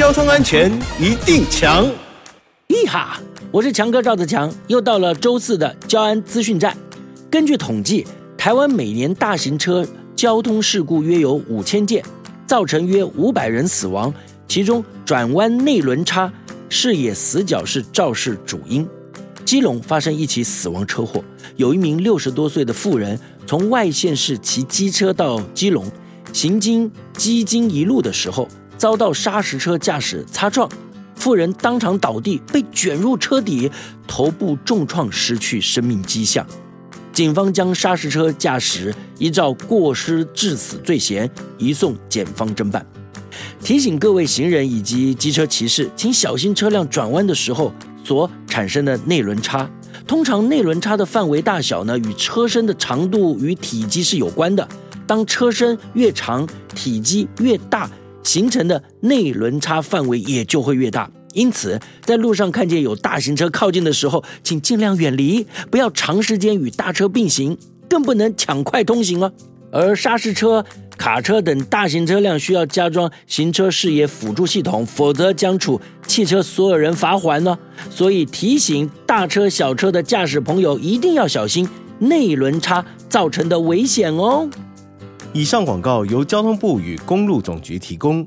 交通安全一定强。咦哈，我是强哥赵子强，又到了周四的交安资讯站。根据统计，台湾每年大型车交通事故约有五千件，造成约五百人死亡，其中转弯内轮差、视野死角是肇事主因。基隆发生一起死亡车祸，有一名六十多岁的妇人从外县市骑机车到基隆，行经基金一路的时候，遭到砂石车驾驶擦撞，妇人当场倒地，被卷入车底，头部重创，失去生命迹象。警方将砂石车驾驶依照过失致死罪嫌移送检方侦办。提醒各位行人以及机车骑士，请小心车辆转弯的时候。所产生的内轮差，通常内轮差的范围大小呢，与车身的长度与体积是有关的。当车身越长，体积越大，形成的内轮差范围也就会越大。因此，在路上看见有大型车靠近的时候，请尽量远离，不要长时间与大车并行，更不能抢快通行哦。而砂石车。卡车等大型车辆需要加装行车视野辅助系统，否则将处汽车所有人罚款呢。所以提醒大车小车的驾驶朋友一定要小心内轮差造成的危险哦。以上广告由交通部与公路总局提供。